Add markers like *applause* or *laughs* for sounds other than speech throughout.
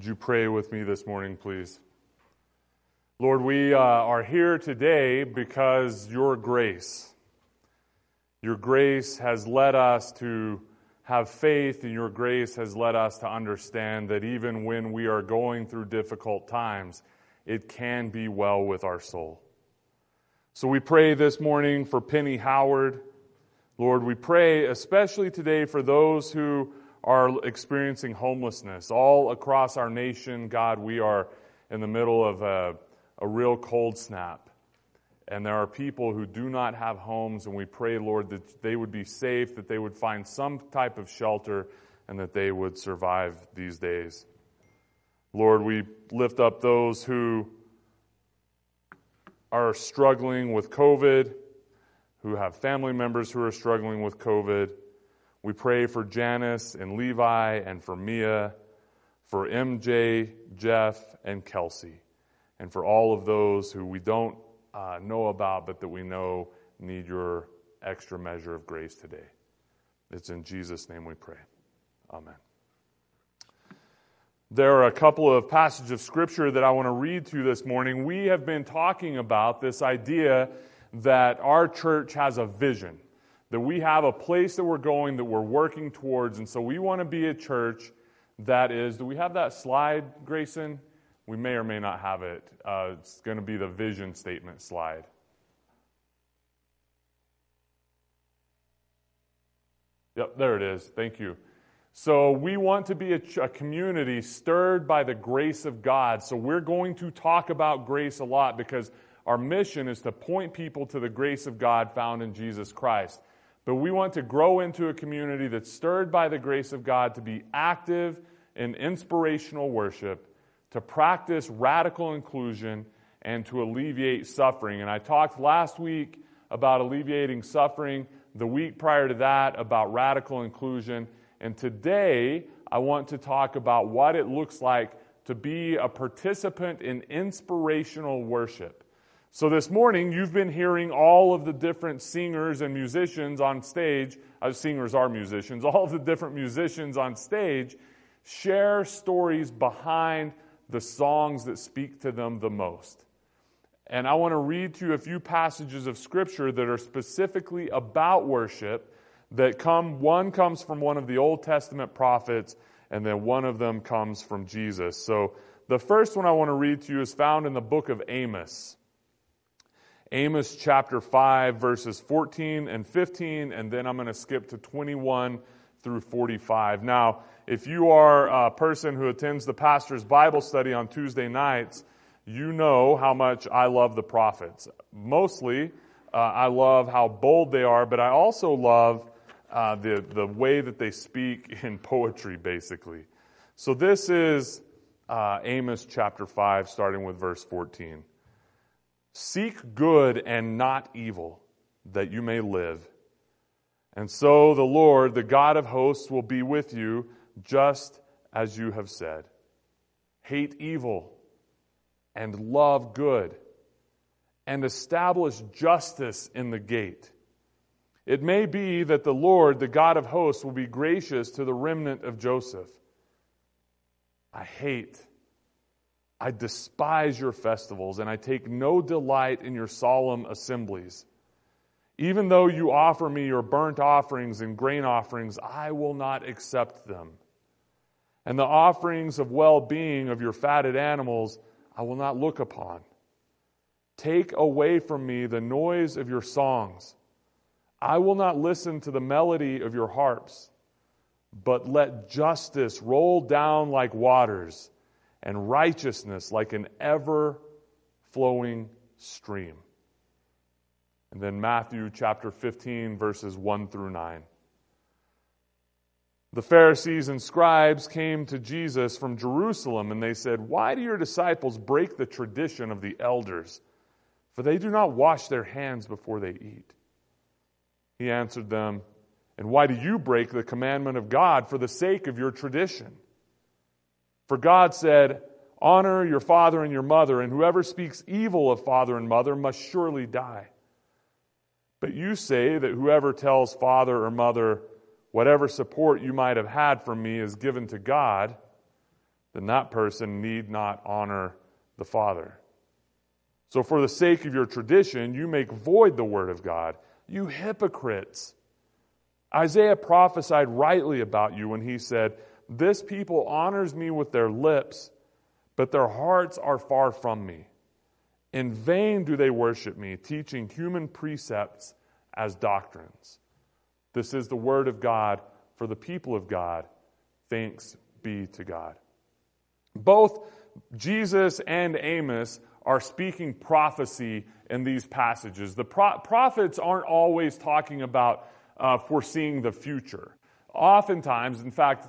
Would you pray with me this morning, please? Lord, we uh, are here today because your grace, your grace has led us to have faith, and your grace has led us to understand that even when we are going through difficult times, it can be well with our soul. So we pray this morning for Penny Howard. Lord, we pray especially today for those who are experiencing homelessness all across our nation. God, we are in the middle of a, a real cold snap. And there are people who do not have homes, and we pray, Lord, that they would be safe, that they would find some type of shelter, and that they would survive these days. Lord, we lift up those who are struggling with COVID, who have family members who are struggling with COVID. We pray for Janice and Levi and for Mia, for MJ, Jeff, and Kelsey, and for all of those who we don't uh, know about, but that we know need your extra measure of grace today. It's in Jesus' name we pray. Amen. There are a couple of passages of scripture that I want to read to you this morning. We have been talking about this idea that our church has a vision, that we have a place that we're going, that we're working towards. And so we want to be a church that is, do we have that slide, Grayson? We may or may not have it. Uh, it's going to be the vision statement slide. Yep, there it is. Thank you. So, we want to be a, a, community stirred by the grace of God. So, we're going to talk about grace a lot because our mission is to point people to the grace of God found in Jesus Christ. But we want to grow into a community that's stirred by the grace of God to be active in inspirational worship, to practice radical inclusion, and to alleviate suffering. And I talked last week about alleviating suffering, the week prior to that about radical inclusion. And today, I want to talk about what it looks like to be a participant in inspirational worship. So, this morning, you've been hearing all of the different singers and musicians on stage. Uh, singers are musicians, *laughs* all of the different musicians on stage share stories behind the songs that speak to them the most. And I want to read to you a few passages of Scripture that are specifically about worship that come, one comes from one of the Old Testament prophets, and then one of them comes from Jesus. So the first one I want to read to you is found in the book of Amos. Amos chapter 5, verses 14 and 15, and then I'm going to skip to 21 through 45. Now, if you are a person who attends the pastor's Bible study on Tuesday nights, you know how much I love the prophets. Mostly, uh, I love how bold they are, but I also love uh, the, the way that they speak *laughs* in poetry, basically. So this is uh, Amos chapter 5, starting with verse 14. Seek good and not evil, that you may live. And so the Lord, the God of hosts, will be with you, just as you have said. Hate evil and love good, and establish justice in the gate. It may be that the Lord, the God of hosts, will be gracious to the remnant of Joseph. I hate, I despise your festivals, and I take no delight in your solemn assemblies. Even though you offer me your burnt offerings and grain offerings, I will not accept them. And the offerings of well being of your fatted animals, I will not look upon. Take away from me the noise of your songs I will not listen to the melody of your harps, but let justice roll down like waters and righteousness like an ever flowing stream. And then Matthew chapter 15, verses 1 through 9. The Pharisees and scribes came to Jesus from Jerusalem, and they said, Why do your disciples break the tradition of the elders? For they do not wash their hands before they eat. He answered them, And why do you break the commandment of God for the sake of your tradition? For God said, Honor your father and your mother, and whoever speaks evil of father and mother must surely die. But you say that whoever tells father or mother, Whatever support you might have had from me is given to God, then that person need not honor the Father. So, for the sake of your tradition, you make void the word of God. You hypocrites. Isaiah prophesied rightly about you when he said, This people honors me with their lips, but their hearts are far from me. In vain do they worship me, teaching human precepts as doctrines. This is the word of God for the people of God. Thanks be to God. Both Jesus and Amos are speaking prophecy in these passages. The pro- prophets aren't always talking about uh, foreseeing the future. Oftentimes, in fact,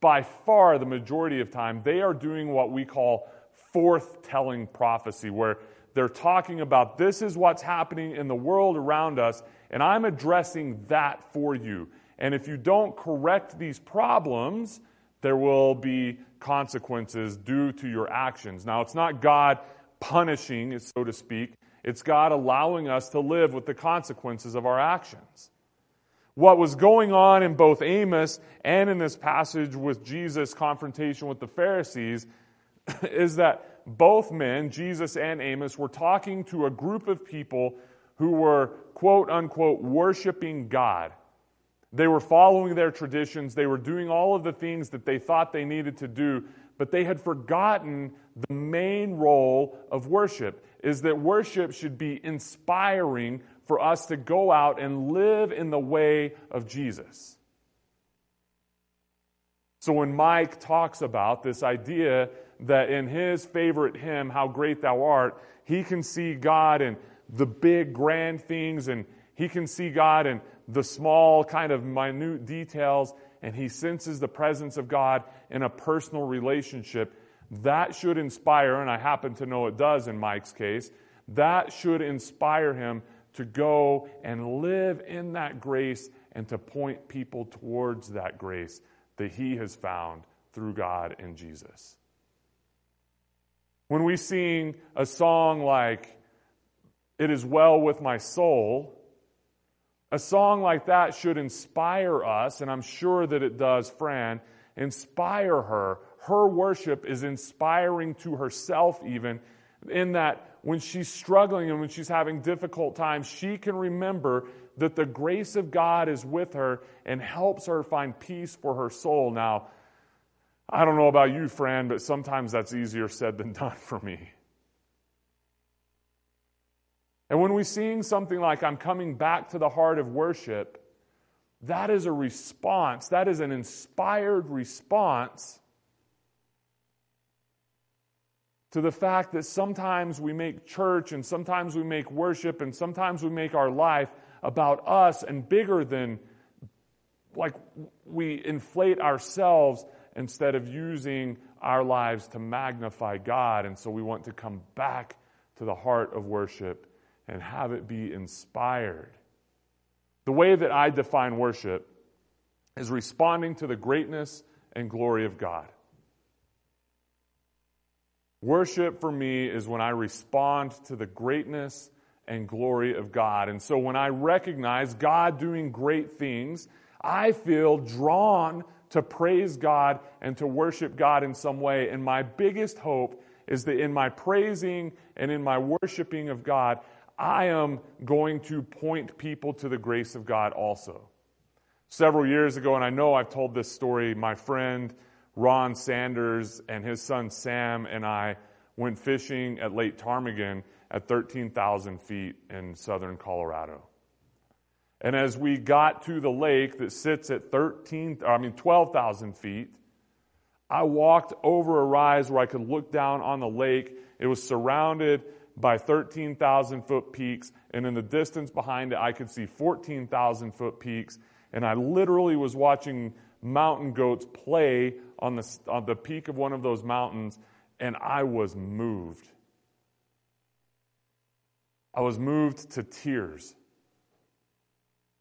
by far the majority of time, they are doing what we call forth telling prophecy, where they're talking about this is what's happening in the world around us, and I'm addressing that for you. And if you don't correct these problems, there will be consequences due to your actions. Now, it's not God punishing, so to speak, it's God allowing us to live with the consequences of our actions. What was going on in both Amos and in this passage with Jesus' confrontation with the Pharisees *laughs* is that both men, Jesus and Amos, were talking to a group of people who were, quote unquote, worshiping God. They were following their traditions. They were doing all of the things that they thought they needed to do, but they had forgotten the main role of worship is that worship should be inspiring for us to go out and live in the way of Jesus. So when Mike talks about this idea that in his favorite hymn, How Great Thou Art, he can see God in the big, grand things, and he can see God in the small, kind of minute details, and he senses the presence of God in a personal relationship. That should inspire, and I happen to know it does in Mike's case, that should inspire him to go and live in that grace and to point people towards that grace that he has found through God and Jesus. When we sing a song like, It is Well with My Soul, a song like that should inspire us, and I'm sure that it does Fran, inspire her. Her worship is inspiring to herself, even in that when she's struggling and when she's having difficult times, she can remember that the grace of God is with her and helps her find peace for her soul. Now, I don't know about you, Fran, but sometimes that's easier said than *laughs* done for me. And when we sing something like, I'm coming back to the heart of worship, that is a response, that is an inspired response to the fact that sometimes we make church and sometimes we make worship and sometimes we make our life about us and bigger than, like, we inflate ourselves instead of using our lives to magnify God. And so we want to come back to the heart of worship and have it be inspired. The way that I define worship is responding to the greatness and glory of God. Worship for me is when I respond to the greatness and glory of God. And so when I recognize God doing great things, I feel drawn to praise God and to worship God in some way. And my biggest hope is that in my praising and in my worshiping of God, I am going to point people to the grace of God also. Several years ago, and I know I've told this story, my friend Ron Sanders and his son Sam and I went fishing at Lake Ptarmigan at 13,000 feet in southern Colorado. And as we got to the lake that sits at 13, I mean 12,000 feet, I walked over a rise where I could look down on the lake. It was surrounded by 13,000 foot peaks, and in the distance behind it, I could see 14,000 foot peaks. And I literally was watching mountain goats play on the, on the peak of one of those mountains, and I was moved. I was moved to tears.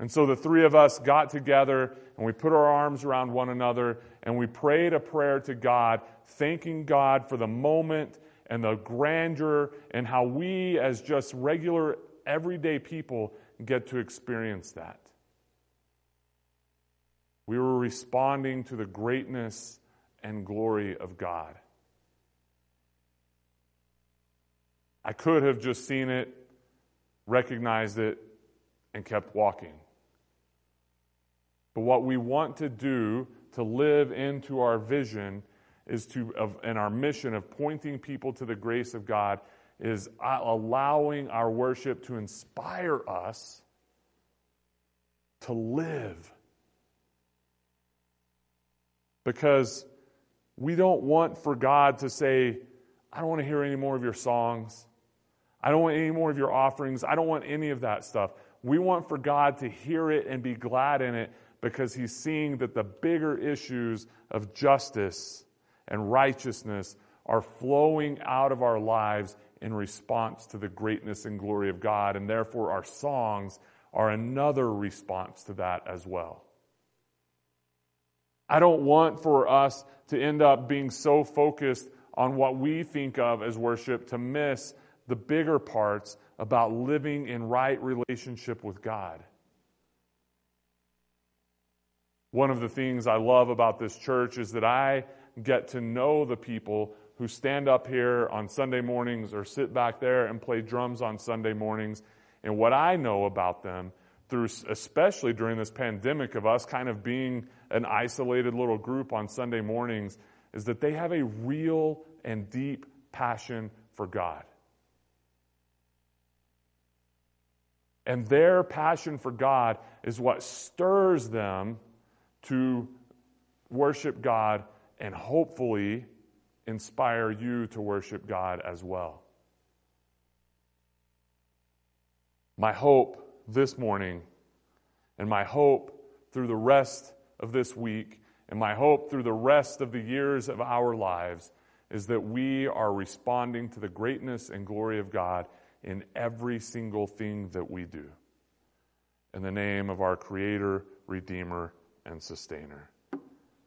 And so the three of us got together and we put our arms around one another and we prayed a prayer to God, thanking God for the moment and the grandeur and how we, as just regular, everyday people, get to experience that. We were responding to the greatness and glory of God. I could have just seen it, recognized it, and kept walking. But what we want to do to live into our vision is to, of, and our mission of pointing people to the grace of God is uh, allowing our worship to inspire us to live. Because we don't want for God to say, I don't want to hear any more of your songs. I don't want any more of your offerings. I don't want any of that stuff. We want for God to hear it and be glad in it because He's seeing that the bigger issues of justice and righteousness are flowing out of our lives in response to the greatness and glory of God. And therefore, our songs are another response to that as well. I don't want for us to end up being so focused on what we think of as worship to miss the bigger parts about living in right relationship with God. One of the things I love about this church is that I get to know the people who stand up here on Sunday mornings or sit back there and play drums on Sunday mornings. And what I know about them through, especially during this pandemic of us kind of being an isolated little group on Sunday mornings, is that they have a real and deep passion for God. And their passion for God is what stirs them to worship God and hopefully inspire you to worship God as well. My hope this morning and my hope through the rest of this week and my hope through the rest of the years of our lives is that we are responding to the greatness and glory of God in every single thing that we do. In the name of our Creator, Redeemer, and Sustainer.